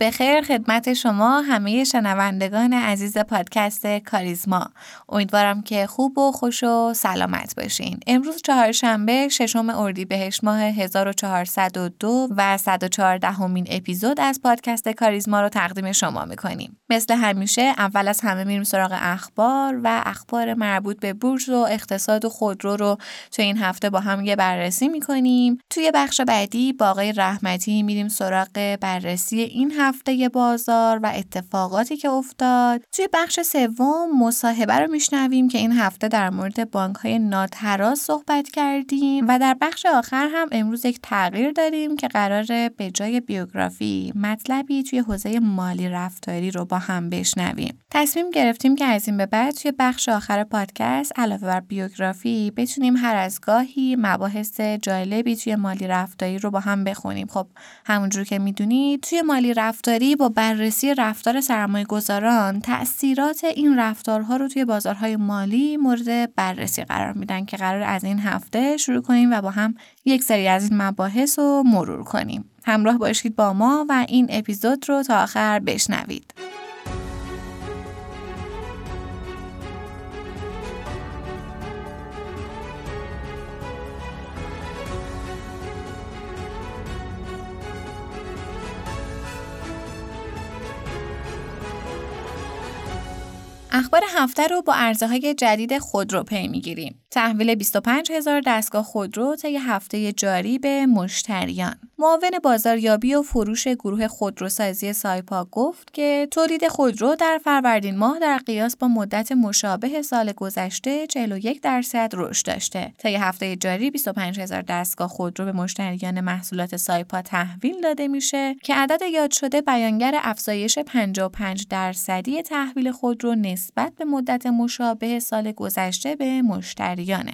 بخیر خدمت شما همه شنوندگان عزیز پادکست کاریزما. امیدوارم که خوب و خوش و سلامت باشین. امروز چهارشنبه ششم اردیبهشت ماه 1402 و 114 همین اپیزود از پادکست کاریزما رو تقدیم شما می‌کنیم. مثل همیشه اول از همه میریم سراغ اخبار و اخبار مربوط به بورس و اقتصاد و خودرو رو تو این هفته با هم یه بررسی می‌کنیم. توی بخش بعدی با رحمتی میریم سراغ بررسی این هفته بازار و اتفاقاتی که افتاد. توی بخش سوم مصاحبه رو میشنویم که این هفته در مورد بانک های ناتراز صحبت کردیم و در بخش آخر هم امروز یک تغییر داریم که قراره به جای بیوگرافی مطلبی توی حوزه مالی رفتاری رو با هم بشنویم. تصمیم گرفتیم که از این به بعد توی بخش آخر پادکست علاوه بر بیوگرافی بتونیم هر از گاهی مباحث جالبی توی مالی رفتاری رو با هم بخونیم. خب همونجور که می‌دونیم توی مالی رفتاری با بررسی رفتار سرمایه گذاران تأثیرات این رفتارها رو توی بازارهای مالی مورد بررسی قرار میدن که قرار از این هفته شروع کنیم و با هم یک سری از این مباحث رو مرور کنیم. همراه باشید با ما و این اپیزود رو تا آخر بشنوید. اخبار هفته رو با عرضه جدید خودرو پی می‌گیریم. تحویل 25 هزار دستگاه خودرو طی هفته جاری به مشتریان. معاون بازاریابی و فروش گروه خودروسازی سایپا گفت که تولید خودرو در فروردین ماه در قیاس با مدت مشابه سال گذشته 41 درصد رشد داشته. طی هفته جاری 25 هزار دستگاه خودرو به مشتریان محصولات سایپا تحویل داده میشه که عدد یاد شده بیانگر افزایش 55 درصدی تحویل خودرو نسبت به مدت مشابه سال گذشته به مشتریانه.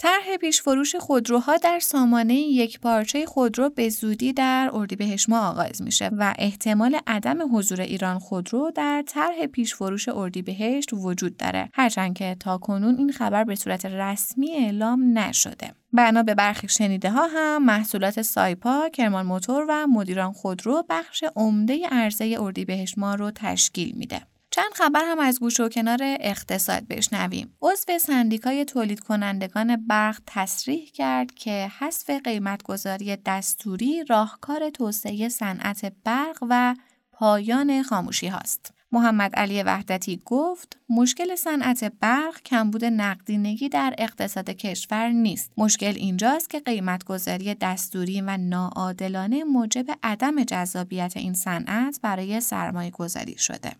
طرح پیش فروش خودروها در سامانه یک پارچه خودرو به زودی در اردیبهشت ماه آغاز میشه و احتمال عدم حضور ایران خودرو در طرح پیش فروش اردیبهشت وجود داره هرچند که تا کنون این خبر به صورت رسمی اعلام نشده بنا به برخی شنیده ها هم محصولات سایپا، کرمان موتور و مدیران خودرو بخش عمده عرضه اردیبهشت ماه رو تشکیل میده. چند خبر هم از گوش و کنار اقتصاد بشنویم. عضو سندیکای تولید کنندگان برق تصریح کرد که حذف قیمتگذاری دستوری راهکار توسعه صنعت برق و پایان خاموشی هاست. محمد علی وحدتی گفت مشکل صنعت برق کمبود نقدینگی در اقتصاد کشور نیست مشکل اینجاست که قیمتگذاری دستوری و ناعادلانه موجب عدم جذابیت این صنعت برای سرمایه گذاری شده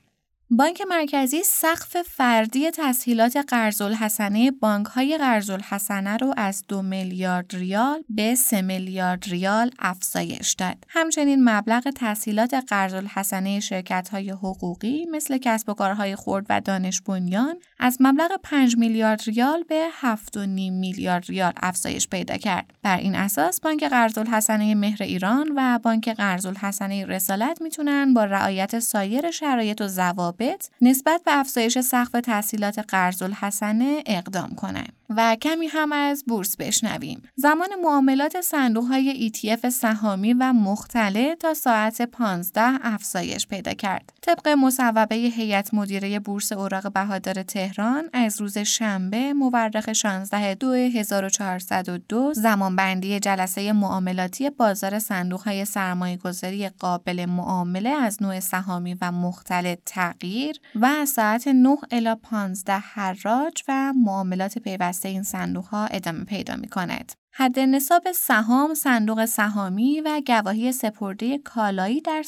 بانک مرکزی سقف فردی تسهیلات قرض الحسنه بانک های قرض الحسنه رو از دو میلیارد ریال به سه میلیارد ریال افزایش داد. همچنین مبلغ تسهیلات قرض الحسنه شرکت های حقوقی مثل کسب و کارهای خرد و دانش بنیان از مبلغ 5 میلیارد ریال به 7.5 میلیارد ریال افزایش پیدا کرد. بر این اساس بانک قرض الحسنه مهر ایران و بانک قرض الحسنه رسالت می‌تونن با رعایت سایر شرایط و ضوابط نسبت به افزایش سقف تحصیلات قرض الحسنه اقدام کنند. و کمی هم از بورس بشنویم. زمان معاملات صندوق های ETF سهامی و مختلف تا ساعت 15 افزایش پیدا کرد. طبق مصوبه هیئت مدیره بورس اوراق بهادار تهران از روز شنبه مورخ 16 دو 1402 زمانبندی جلسه معاملاتی بازار صندوق های سرمایه گذاری قابل معامله از نوع سهامی و مختلف تغییر و ساعت 9 الی 15 حراج و معاملات پیوسته این صندوق ها ادامه پیدا می کند. حد نصاب سهام، صندوق سهامی و گواهی سپرده کالایی در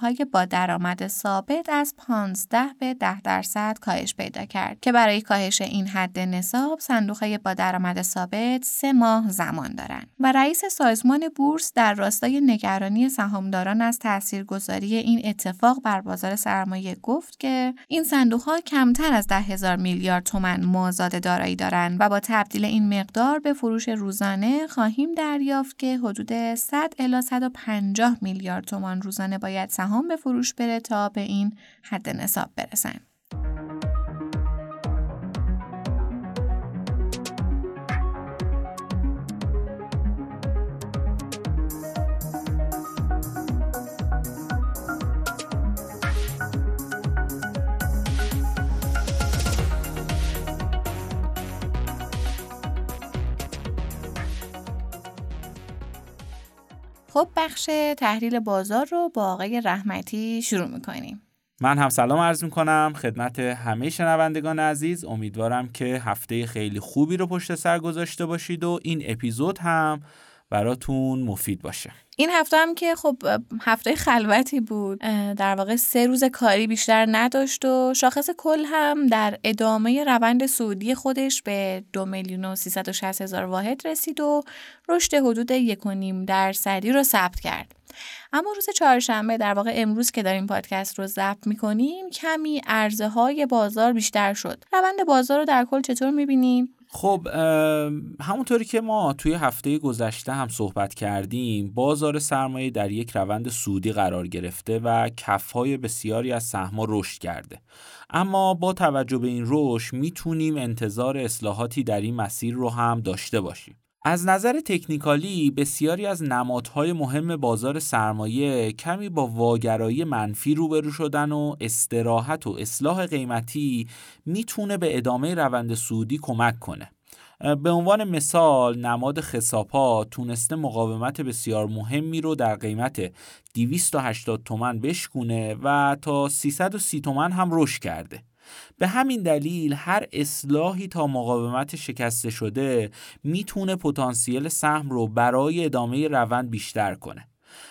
های با درآمد ثابت از 15 به 10 درصد کاهش پیدا کرد که برای کاهش این حد نصاب های با درآمد ثابت سه ماه زمان دارند. و رئیس سازمان بورس در راستای نگرانی سهامداران از تاثیرگذاری این اتفاق بر بازار سرمایه گفت که این صندوق ها کمتر از ده هزار میلیارد تومن مازاد دارایی دارند و با تبدیل این مقدار به فروش روزانه خواهیم دریافت که حدود 100 الی 150 میلیارد تومان روزانه باید سهام به فروش بره تا به این حد نصاب برسن. خب بخش تحلیل بازار رو با آقای رحمتی شروع می‌کنیم. من هم سلام عرض می‌کنم. خدمت همه شنوندگان عزیز. امیدوارم که هفته خیلی خوبی رو پشت سر گذاشته باشید و این اپیزود هم براتون مفید باشه. این هفته هم که خب هفته خلوتی بود در واقع سه روز کاری بیشتر نداشت و شاخص کل هم در ادامه روند سعودی خودش به دو میلیون و هزار واحد رسید و رشد حدود یک و نیم درصدی رو ثبت کرد. اما روز چهارشنبه در واقع امروز که داریم پادکست رو ضبط می‌کنیم کمی عرضه های بازار بیشتر شد. روند بازار رو در کل چطور می‌بینیم؟ خب همونطوری که ما توی هفته گذشته هم صحبت کردیم بازار سرمایه در یک روند سودی قرار گرفته و کفهای بسیاری از سهم‌ها رشد کرده. اما با توجه به این رشد می‌تونیم انتظار اصلاحاتی در این مسیر رو هم داشته باشیم. از نظر تکنیکالی بسیاری از نمادهای مهم بازار سرمایه کمی با واگرایی منفی روبرو شدن و استراحت و اصلاح قیمتی می‌تونه به ادامه روند سودی کمک کنه. به عنوان مثال نماد خساپا تونسته مقاومت بسیار مهمی رو در قیمت 280 تومن بشکونه و تا 330 تومن هم رشد کرده. به همین دلیل هر اصلاحی تا مقاومت شکسته شده می‌تونه پتانسیل سهم رو برای ادامه روند بیشتر کنه.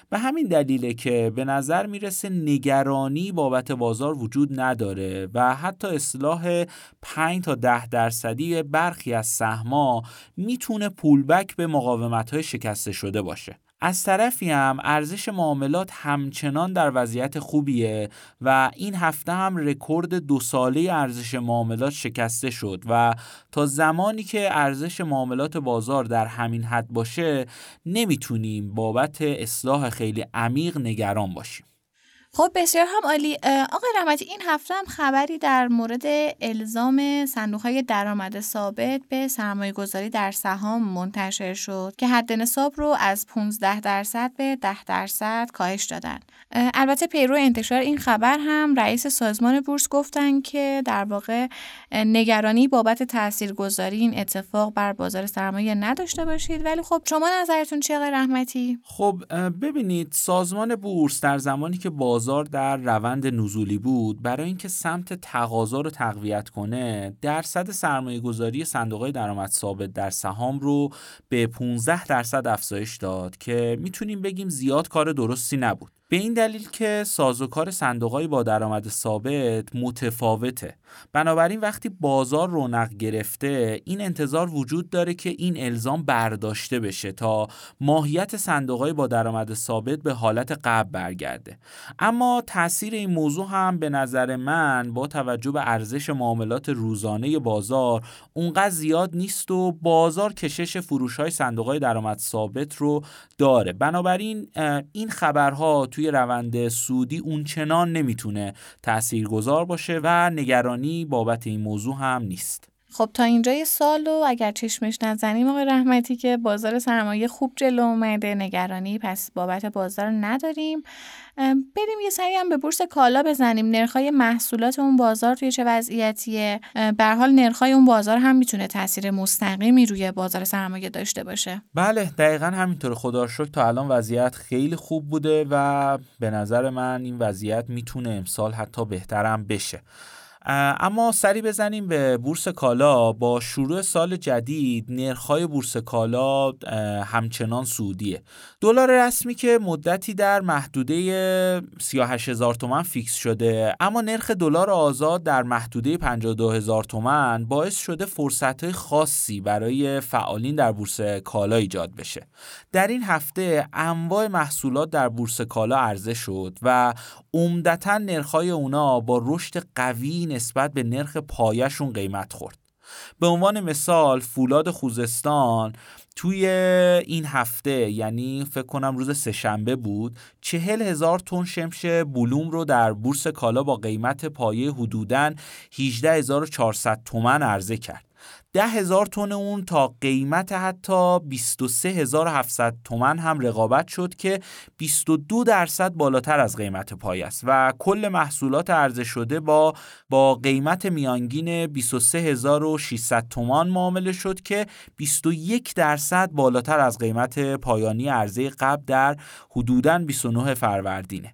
به همین دلیله که به نظر می‌رسه نگرانی بابت بازار وجود نداره و حتی اصلاح 5 تا 10 درصدی برخی از سهما می‌تونه پولبک به مقاومت های شکسته شده باشه. از طرفی هم ارزش معاملات همچنان در وضعیت خوبیه و این هفته هم رکورد دو ساله ارزش معاملات شکسته شد و تا زمانی که ارزش معاملات بازار در همین حد باشه نمی‌تونیم بابت اصلاح خیلی عمیق نگران باشیم. خب بسیار هم عالی. آقای رحمتی این هفته هم خبری در مورد الزام صندوق های درآمد ثابت به سرمایه گذاری در سهام منتشر شد که حد نصاب رو از 15 درصد به 10 درصد کاهش دادن. البته پیرو انتشار این خبر هم رئیس سازمان بورس گفتن که در واقع نگرانی بابت تاثیرگذاری این اتفاق بر بازار سرمایه نداشته باشید. ولی خب شما نظرتون آقای رحمتی؟ خب ببینید سازمان بورس در زمانی که بازار در روند نزولی بود برای اینکه سمت تقاضا رو تقویت کنه درصد سرمایه گذاری صندوق های درآمد ثابت در سهام رو به 15 درصد افزایش داد که می‌تونیم بگیم زیاد کار درستی نبود. به این دلیل که سازوکار صندوقهای با درآمد ثابت متفاوته. بنابراین وقتی بازار رونق گرفته این انتظار وجود داره که این الزام برداشته بشه تا ماهیت صندوقهای با درآمد ثابت به حالت قبل برگرده. اما تاثیر این موضوع هم به نظر من با توجه به ارزش معاملات روزانه بازار اونقدر زیاد نیست و بازار کشش فروش های صندوق های درآمد ثابت رو داره. بنابراین این خبرها توی روند سودی اونچنان نمی‌تونه تاثیرگذار باشه و نگرانی بابت این موضوع هم نیست. خب تا اینجای سال و اگر چشمش نزنیم آقای رحمتی که بازار سرمایه خوب جلو اومده نگرانی پس بابت بازار نداریم. بریم یه سری هم به بورس کالا بزنیم. نرخ‌های محصولات اون بازار توی چه وضعیتیه؟ به حال نرخ‌های اون بازار هم می‌تونه تاثیر مستقیمی روی بازار سرمایه داشته باشه. بله دقیقا همینطور خدا شکر تا الان وضعیت خیلی خوب بوده و به نظر من این وضعیت می‌تونه امسال حتی بهترم بشه. اما سری بزنیم به بورس کالا. با شروع سال جدید نرخ‌های بورس کالا همچنان سودیه. دلار رسمی که مدتی در محدوده 38 هزار تومن فیکس شده اما نرخ دلار آزاد در محدوده 52 هزار تومن باعث شده فرصت خاصی برای فعالین در بورس کالا ایجاد بشه. در این هفته انواع محصولات در بورس کالا عرضه شد و عمدتا نرخ‌های اونا با رشد قوی نسبت به نرخ پایشون قیمت خورد. به عنوان مثال فولاد خوزستان توی این هفته یعنی فکر کنم روز سهشنبه بود چهل هزار تن شمش بلوم رو در بورس کالا با قیمت پایه حدوداً 18400 تومن عرضه کرد. ده هزار تن اون تا قیمت حتی 23700 تومن هم رقابت شد که 22 درصد بالاتر از قیمت پای است و کل محصولات عرضه شده با با قیمت میانگین 23600 تومان معامله شد که 21 درصد بالاتر از قیمت پایانی عرضه قبل در حدوداً 29 فروردینه.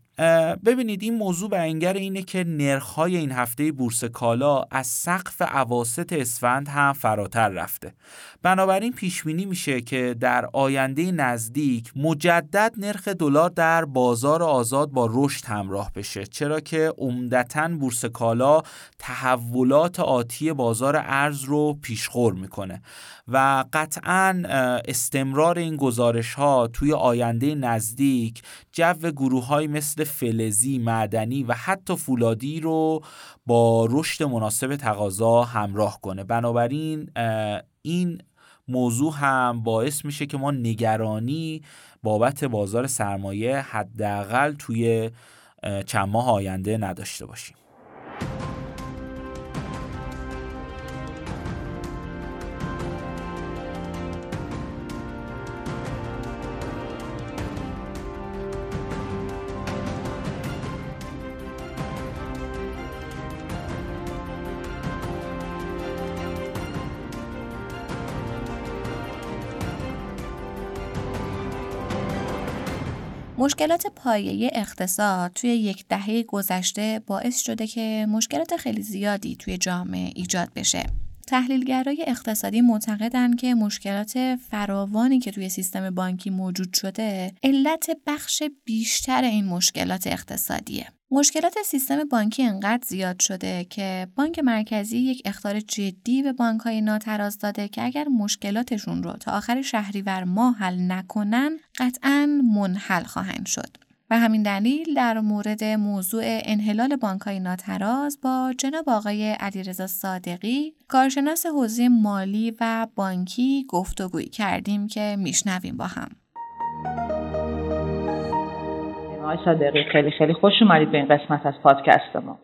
ببینید این موضوع به انگر اینه که نرخ‌های این هفته بورس کالا از سقف عواست اسفند هم فراتر رفته. بنابراین پیش بینی میشه که در آینده نزدیک مجدد نرخ دلار در بازار آزاد با رشد همراه بشه چرا که عمدتا بورس کالا تحولات آتی بازار ارز رو پیشخور می‌کنه و قطعا استمرار این گزارش ها توی آینده نزدیک جو گروه های مثل فلزی، معدنی و حتی فولادی رو با رشد مناسب تقاضا همراه کنه. بنابراین این موضوع هم باعث میشه که ما نگرانی بابت بازار سرمایه حداقل توی چند ماه آینده نداشته باشیم. مشکلات پایه اقتصاد توی یک دهه گذشته باعث شده که مشکلات خیلی زیادی توی جامعه ایجاد بشه. تحلیلگرای اقتصادی معتقدند که مشکلات فراوانی که توی سیستم بانکی موجود شده علت بخش بیشتر این مشکلات اقتصادیه. مشکلات سیستم بانکی انقدر زیاد شده که بانک مرکزی یک اختار جدی به بانک های ناتراز داده که اگر مشکلاتشون رو تا آخر شهریور ماه حل نکنن قطعا منحل خواهند شد. و همین دلیل در مورد موضوع انحلال بانک های ناتراز با جناب آقای علیرضا صادقی کارشناس حوزه مالی و بانکی گفتگویی کردیم که میشنویم با هم. آقای صادقی خیلی خیلی خوش اومدید به این قسمت از پادکست ما.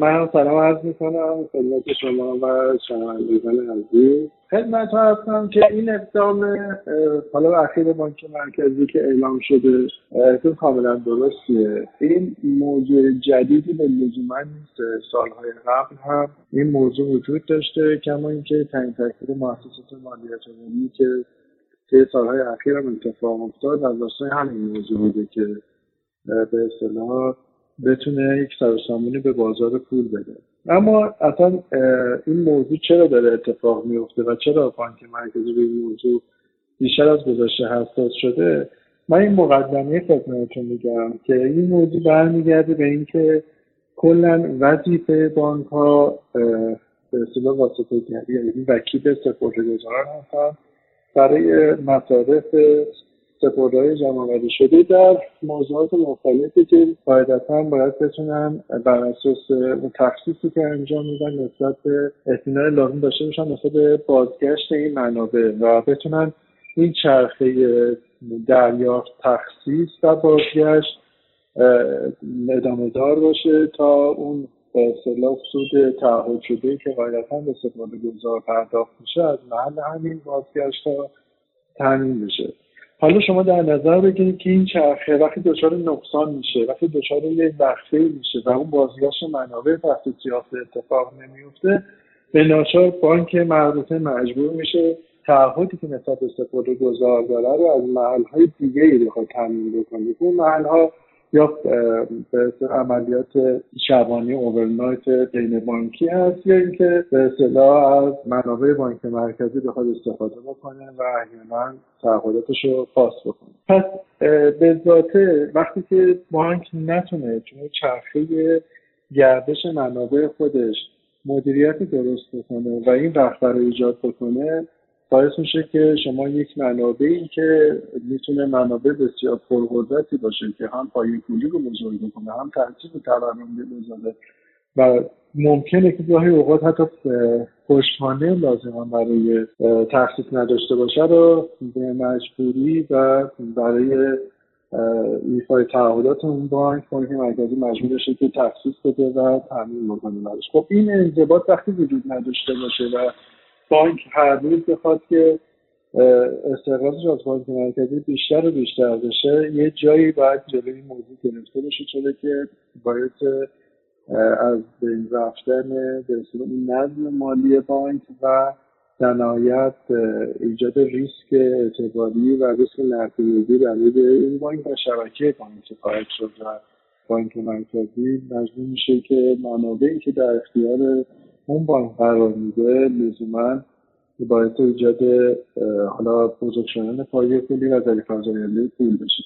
من هم سلام عرض می‌کنم خدمت شما و شنوندگان عزیز. خدمت هستم که این اقدام حالا اخیر بانک مرکزی که اعلام شده تو کاملا درستیه. این موضوع جدیدی به لزوما نیست. سالهای قبل هم این موضوع وجود داشته کما اینکه تعیین تکلیف مؤسسات مالیات که طی سالهای اخیر هم اتفاق افتاد از راستای همین موضوع بوده که به اصطلاح بتونه یک سرسامونی به بازار پول بده. اما اصلا این موضوع چرا داره اتفاق میفته و چرا بانک مرکزی به این موضوع بیشتر از گذشته حساس شده؟ من این مقدمه خدمتتون میگم که این موضوع برمیگرده به اینکه کلا وظیفه بانک ها به اصطلاح واسطه گری یعنی وکیل سپردهگذاران هستن برای مصارف سپردهای جمعآوری شده در موضوعات مختلفی که قاعدتا باید بتونن بر اساس تخصیصی که انجام میدن نسبت به اطمینان لازم داشته باشن نسبت به بازگشت این منابع و بتونن این چرخه دریافت تخصیص و بازگشت ادامه دار باشه تا اون به اصطلاح سود تعهد شده که قاعدتا به سپرده گذار پرداخت میشه از محل همین بازگشت ها تامین بشه. حالا شما در نظر بگیرید که این چرخه وقتی دچار نقصان میشه وقتی دچار یه وقفه میشه و اون بازگشت منابع وقتی سیاست اتفاق نمیفته به ناچار بانک مربوطه مجبور میشه تعهدی که نسبت سپرده گذار داره رو از محلهای دیگه ای بخواد تامین بکنه. اون محلها یا به عملیات شبانی اوورنایت بین بانکی هست یا اینکه به اصطلاح از منابع بانک مرکزی بخواد استفاده بکنه و احیانا تعهداتش رو پاس بکنه. پس به ذاته وقتی که بانک نتونه چون چرخه گردش منابع خودش مدیریت درست بکنه و این وقت رو ایجاد بکنه باعث میشه که شما یک منابعی که می‌تونه منابع بسیار پرقدرتی باشه که هم پایه پولی رو بزرگ بکنه هم ترتیب تورم بزنه و ممکنه که گاهی اوقات حتی پشتوانه لازم برای تخصیص نداشته باشه رو به مجبوری و برای ایفای تعهدات اون بانک بانک مرکزی مجبور بشه که تخصیص بده و تامین بکنه خب این انضباط وقتی وجود نداشته باشه و بانک هر روز بخواد که استقرارش از بانک مرکزی بیشتر و بیشتر بشه یه جایی باید جلوی این موضوع گرفته بشه شده که باعث از بین رفتن به این نظم مالی بانک و در نهایت ایجاد ریسک اعتباری و ریسک نقدینگی برای این بانک و شبکه بانک خواهد شد. و بانک مرکزی مجبور میشه که منابعی که در اختیار اون بانک قرار میده لزوما باعث ایجاد حالا بزرگ شدن پایه پولی و ظریف پول بشه.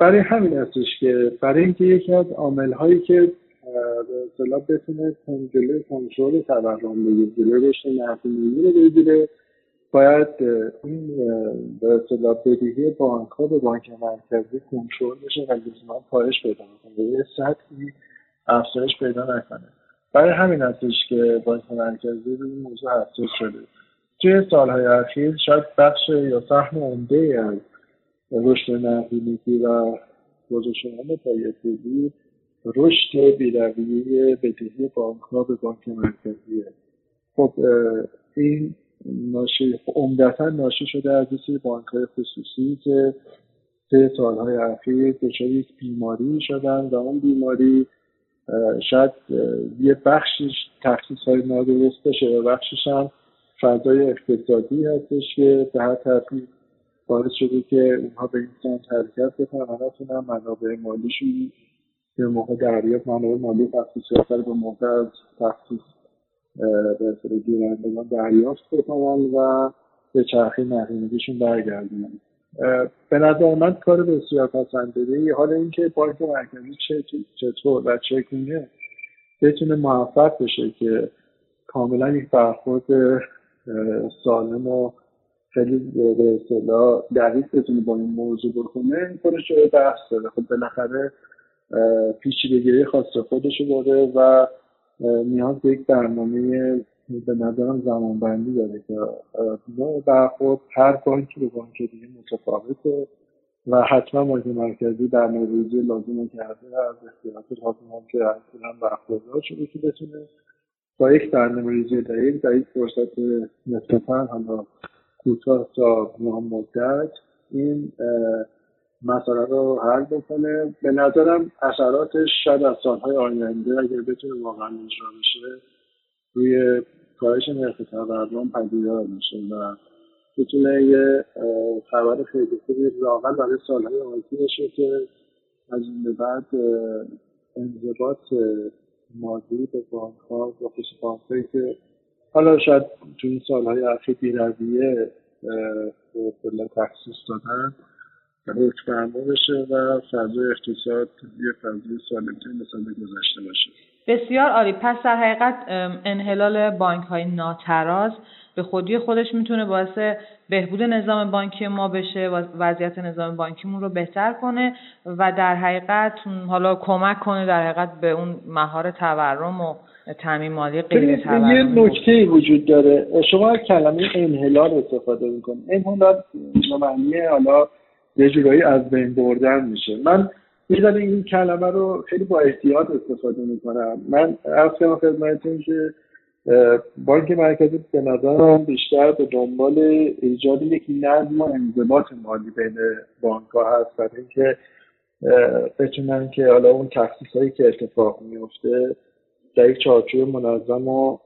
برای همین هستش که برای اینکه یکی از عامل هایی که اصطلاح بتونه جلوی کنترل تورم بگیره جلوی رشد نقدینگی رو بگیره باید این به اصطلاح بدهی بانک ها به بانک مرکزی کنترل بشه و لزوما پایش پیدا کنه. یه سطحی افزایش پیدا نکنه. برای همین هستش که بانک مرکزی به این موضوع حساس شده. توی سالهای اخیر شاید بخش یا سهم عمده از رشد نقدینگی و شدن پایه رشد بیرویه بدهی بانک ها به بانک مرکزیه. خب این ناشی عمدتا ناشی شده از این بانک های خصوصی که سه سالهای اخیر دچار یک بیماری شدن و اون بیماری شاید یه بخشش تخصیص های نادرست باشه و بخشش هم فضای اقتصادی هستش که به هر ترتیب باعث شده که اونها به این سمت حرکت بکنن. و نتونن منابع مالیشون به موقع دریافت منابع مالی تخصیص یافته به موقع از تخصیص به اصطلاح گیرندگان دریافت بکنن و به چرخه نقدینگیشون برگردونن. به نظر من کار بسیار پسندیده. حالا اینکه بانک مرکزی چطور و چگونه بتونه موفق بشه که کاملا یک برخورد سالم و خیلی به اصطلاح دقیق بتونه با این موضوع بکنه این کارش رو بحث داره. خب بالاخره پیچیدگی خاص خودشو داره و نیاز به یک برنامه به نظرم زمانبندی داره که نوع برخورد هر بانکی به بانک دیگه متفاوته و حتما بانک مرکزی در ریزی لازم کرده از اختیارات حاکمان که اصلا برخوردار شده که بتونه با یک برنامه ریزی دقیق در یک فرصت نسبتا حالا کوتاه تا مدت این مسئله رو حل بکنه. به نظرم اثراتش شاید از سالهای آینده اگر بتونه واقعا اجرا بشه روی کاهش نرخ تورم پدیدار میشه و بتونه یه خبر خیلی خوبی لاقل برای سالهای آتی باشه که از این به بعد انضباط مادی به بانک ها و خصوص بانک که حالا شاید تو این سالهای اخیر بیرویه به تخصیص دادن حکم بشه و فضای اقتصاد یه فضای سالمتر مثلا گذشته باشه. بسیار عالی. پس در حقیقت انحلال بانک های ناتراز به خودی خودش می‌تونه باعث بهبود نظام بانکی ما بشه و وضعیت نظام بانکیمون رو بهتر کنه و در حقیقت حالا کمک کنه در حقیقت به اون مهار تورم و تعمین مالی غیر تورم یه نکته وجود داره. شما کلمه انحلال استفاده می‌کنید. انحلال معنی حالا یه جورایی از بین بردن میشه. من می‌دونم این کلمه رو خیلی با احتیاط استفاده می‌کنم من از کنم خدمتتون که بانک مرکزی به نظرم بیشتر به دنبال ایجاد یک نظم و انضباط مالی بین بانک ها هست برای اینکه بتونن که حالا اون تخصیص هایی که اتفاق میفته در یک چارچوب منظم و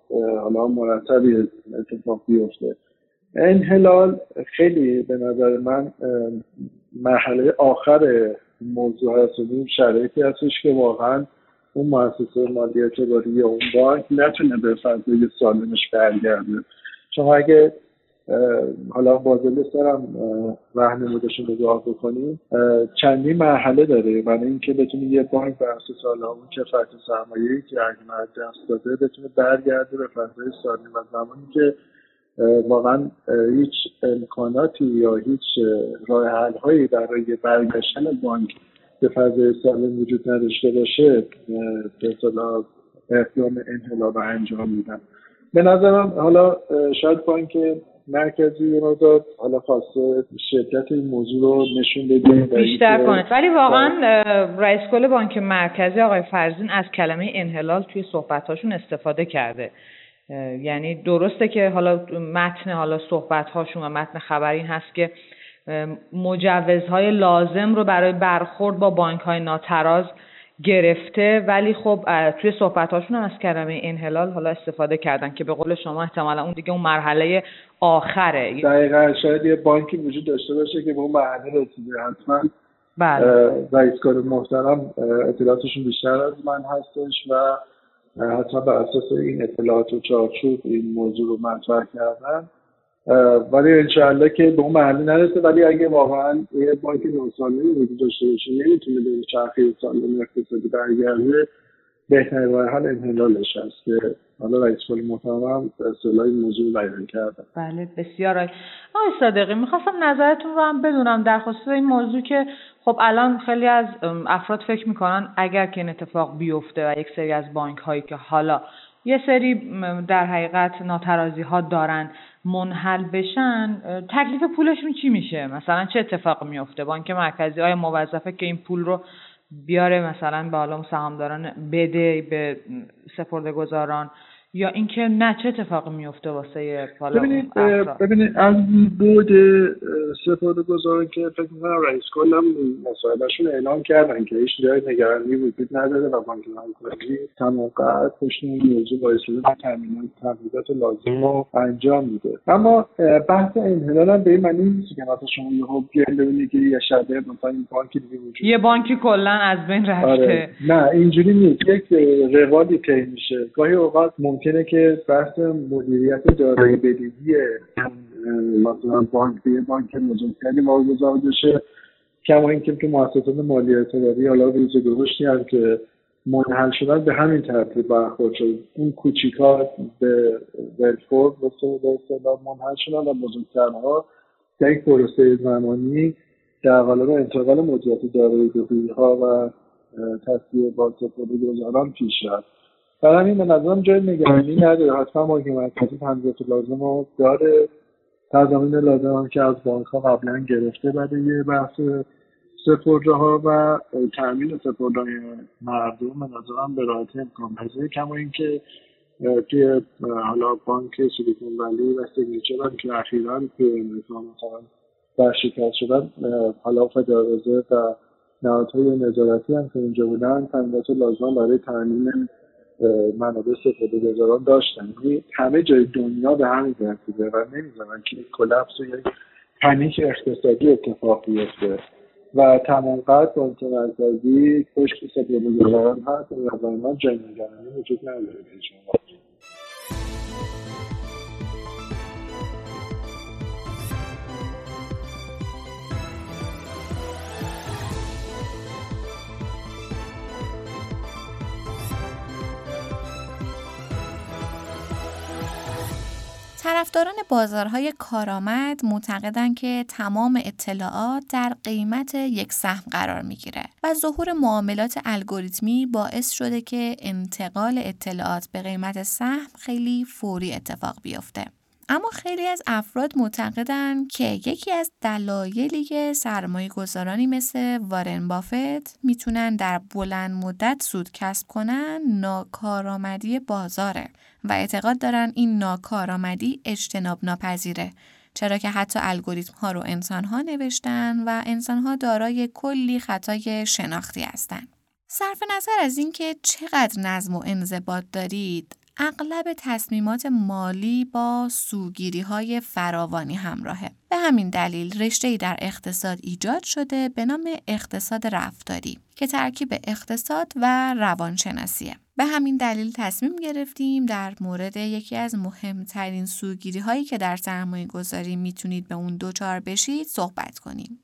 حالا مرتبی اتفاق بیفته. انحلال خیلی به نظر من مرحله آخر موضوع هستیم شرایطی هستش که واقعا اون مؤسسه مالی اعتباری یا اون بانک نتونه به فضای سالمش برگرده. چون اگه حالا بازل سرم رهنمودش رو نگاه بکنیم چندی مرحله داره. برای اینکه بتونه یه بانک بر اساس حالا اون کفایت سرمایه‌ای که اگه دست داده بتونه برگرده به فضای سالم. و زمانی که واقعا هیچ امکاناتی یا هیچ راه حل هایی برای برگشتن بانک به فضای سالم وجود نداشته باشه به اصطلاح اقدام انحلال رو انجام میدن. به نظرم حالا شاید بانک مرکزی داد حالا خواسته شدت این موضوع رو نشون بده بیشتر کنه. ولی واقعا رئیس کل بانک مرکزی آقای فرزین از کلمه انحلال توی صحبتهاشون استفاده کرده. یعنی درسته که حالا متن حالا صحبت هاشون و متن خبری این هست که مجوزهای لازم رو برای برخورد با بانک های ناتراز گرفته ولی خب توی صحبت هاشون هم از کلمه انحلال حالا استفاده کردن که به قول شما احتمالا اون دیگه اون مرحله آخره دقیقا شاید یه بانکی وجود داشته باشه که به اون مرحله رسیده حتما بله. رئیس کار محترم اطلاعاتشون بیشتر از من هستش و حتما بر اساس این اطلاعات و چارچوب این موضوع رو مطرح کردن ولی انشاءالله که به اون محلی نرسه. ولی اگه واقعا یه بانک نوسالمی وجود داشته باشه نمی‌تونه به چرخه سالم اقتصادی برگرده. بهترین راه حل انحلالش هست که حالا رئیس کل محترم اصطلاح موضوع بیان کردن بله بسیار آقای صادقی می‌خواستم نظرتون رو هم بدونم در خصوص این موضوع که خب الان خیلی از افراد فکر می‌کنن اگر که این اتفاق بیفته و یک سری از بانک هایی که حالا یه سری در حقیقت ناترازی ها دارن منحل بشن تکلیف پولشون چی میشه؟ مثلا چه اتفاق میفته بانک مرکزی آیا موظفه که این پول رو بیاره مثلا به حالا سهامداران بده به سپرده گذاران یا اینکه نه چه اتفاقی میفته واسه حالا ببینید ببینید از بود سپرده گذاران که فکر می‌کنم رئیس کلم مسائلشون اعلام کردن که هیچ جای نگرانی وجود نداره و بانک مرکزی تمام قد پشت این موضوع وایساده و تمهیدات لازم رو انجام میده. اما بحث انحلال هم به این معنی نیست که مثلا شما یهو بیاین ببینید که یه شبه مثلا این بانکی دیگه وجود یه بانکی کلا از بین رفته. آره. نه اینجوری نیست. یک روالی طی میشه. گاهی اوقات ممکن ممکنه که بحث مدیریت دارایی بدهی مثلا بانک به بانک بزرگتری واگذار بشه. کما اینکه که مؤسسات مالی اعتباری حالا روز درشتی هم که منحل شدن به همین ترتیب برخورد شد. اون کوچیکا به ولفورد به اصطلاح منحل شدن و بزرگترها در یک پروسه زمانی در قالب انتقال مدیریت دارایی ها و تصویه با سپرده گذاران پیش رفت. برای همین به نظرم جای نگرانی نداره. حتما بانک مرکزی تنظیمات لازم رو داره. تضامین لازم هم که از بانک ها قبلا گرفته برای بحث سپرده ها و تامین سپرده های مردم به نظرم به راحتی امکان پذیره کما اینکه توی حالا بانک سیلیکون ولی و سیگنیچر هم که اخیرا که مثلا برشکست شدن حالا فدرال و نهادهای نظارتی هم که اینجا بودن تامینات لازم برای تامین منابع سپرده گذاران داشتن. یعنی همه جای دنیا به همین ترتیبه و نمی‌زنن که کلپس و یک پنیک اقتصادی اتفاق بیفته. و تمام قد بانک مرکزی پشت سپرده گذاران هست و من جای نگرانی وجود نداره. طرفداران بازارهای کارآمد معتقدند که تمام اطلاعات در قیمت یک سهم قرار می‌گیره و ظهور معاملات الگوریتمی باعث شده که انتقال اطلاعات به قیمت سهم خیلی فوری اتفاق بیفته. اما خیلی از افراد معتقدند که یکی از دلایلی که سرمایه گذارانی مثل وارن بافت می‌تونن در بلند مدت سود کسب کنن ناکارآمدی بازاره و اعتقاد دارن این ناکارآمدی اجتناب ناپذیره چرا که حتی الگوریتم ها رو انسان ها نوشتن و انسان ها دارای کلی خطای شناختی هستند. صرف نظر از اینکه چقدر نظم و انضباط دارید اغلب تصمیمات مالی با سوگیری های فراوانی همراهه. به همین دلیل رشته در اقتصاد ایجاد شده به نام اقتصاد رفتاری که ترکیب اقتصاد و روانشناسیه. به همین دلیل تصمیم گرفتیم در مورد یکی از مهمترین سوگیری هایی که در سرمایه گذاری می‌تونید به اون دوچار بشید صحبت کنیم.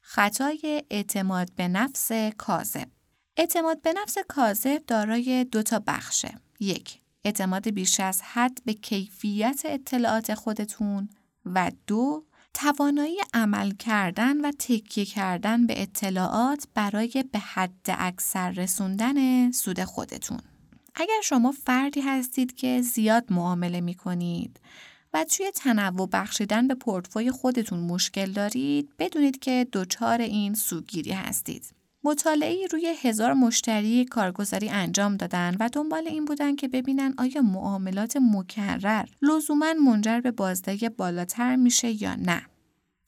خطای اعتماد به نفس کاذب اعتماد به نفس کاذب دارای دو تا بخشه. یک، اعتماد بیش از حد به کیفیت اطلاعات خودتون و دو، توانایی عمل کردن و تکیه کردن به اطلاعات برای به حد اکثر رسوندن سود خودتون. اگر شما فردی هستید که زیاد معامله می کنید و توی تنوع بخشیدن به پورتفوی خودتون مشکل دارید بدونید که دچار این سوگیری هستید. مطالعه روی هزار مشتری کارگزاری انجام دادن و دنبال این بودن که ببینن آیا معاملات مکرر لزوما منجر به بازده بالاتر میشه یا نه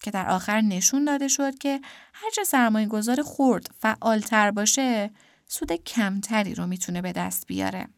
که در آخر نشون داده شد که هرچه سرمایه گذار خورد فعالتر باشه سود کمتری رو می‌تونه به دست بیاره.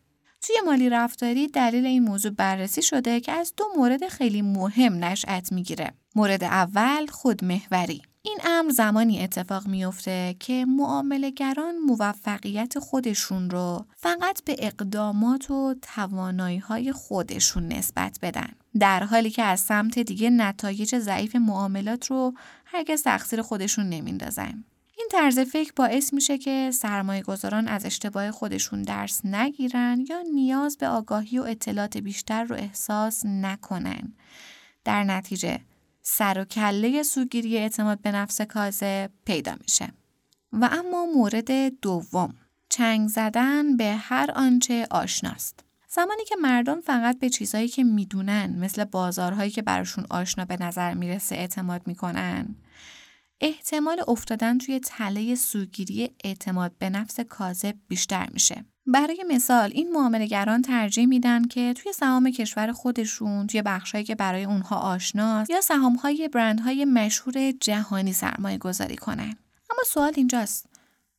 توی مالی رفتاری دلیل این موضوع بررسی شده که از دو مورد خیلی مهم نشأت می‌گیره. مورد اول خودمحوری این امر زمانی اتفاق میفته که معاملهگران موفقیت خودشون رو فقط به اقدامات و توانایی های خودشون نسبت بدن. در حالی که از سمت دیگه نتایج ضعیف معاملات رو هرگز تقصیر خودشون نمیندازن. این طرز فکر باعث میشه که سرمایه گذاران از اشتباه خودشون درس نگیرن یا نیاز به آگاهی و اطلاعات بیشتر رو احساس نکنن. در نتیجه سر و کله سوگیری اعتماد به نفس کازه پیدا میشه. و اما مورد دوم چنگ زدن به هر آنچه آشناست. زمانی که مردم فقط به چیزهایی که می‌دونن مثل بازارهایی که براشون آشنا به نظر می‌رسه اعتماد می‌کنن احتمال افتادن توی تله سوگیری اعتماد به نفس کاذب بیشتر میشه. برای مثال این معاملهگران ترجیح میدن که توی سهام کشور خودشون توی بخشهایی که برای اونها آشناست یا سهامهای برندهای مشهور جهانی سرمایه گذاری کنن. اما سوال اینجاست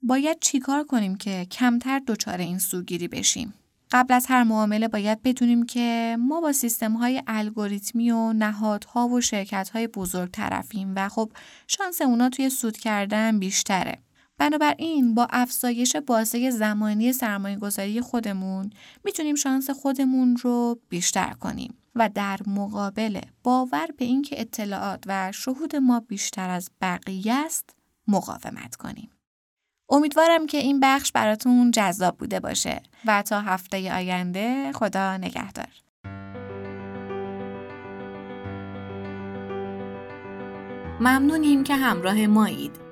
باید چیکار کنیم که کمتر دچار این سوگیری بشیم؟ قبل از هر معامله باید بدونیم که ما با سیستم های الگوریتمی و نهادها و شرکت های بزرگ طرفیم و خب شانس اونا توی سود کردن بیشتره. بنابراین با افزایش بازه زمانی سرمایه گذاری خودمون می‌تونیم شانس خودمون رو بیشتر کنیم و در مقابل باور به اینکه اطلاعات و شهود ما بیشتر از بقیه است مقاومت کنیم. امیدوارم که این بخش براتون جذاب بوده باشه و تا هفته آینده خدا نگهدار. ممنونیم که همراه مایید.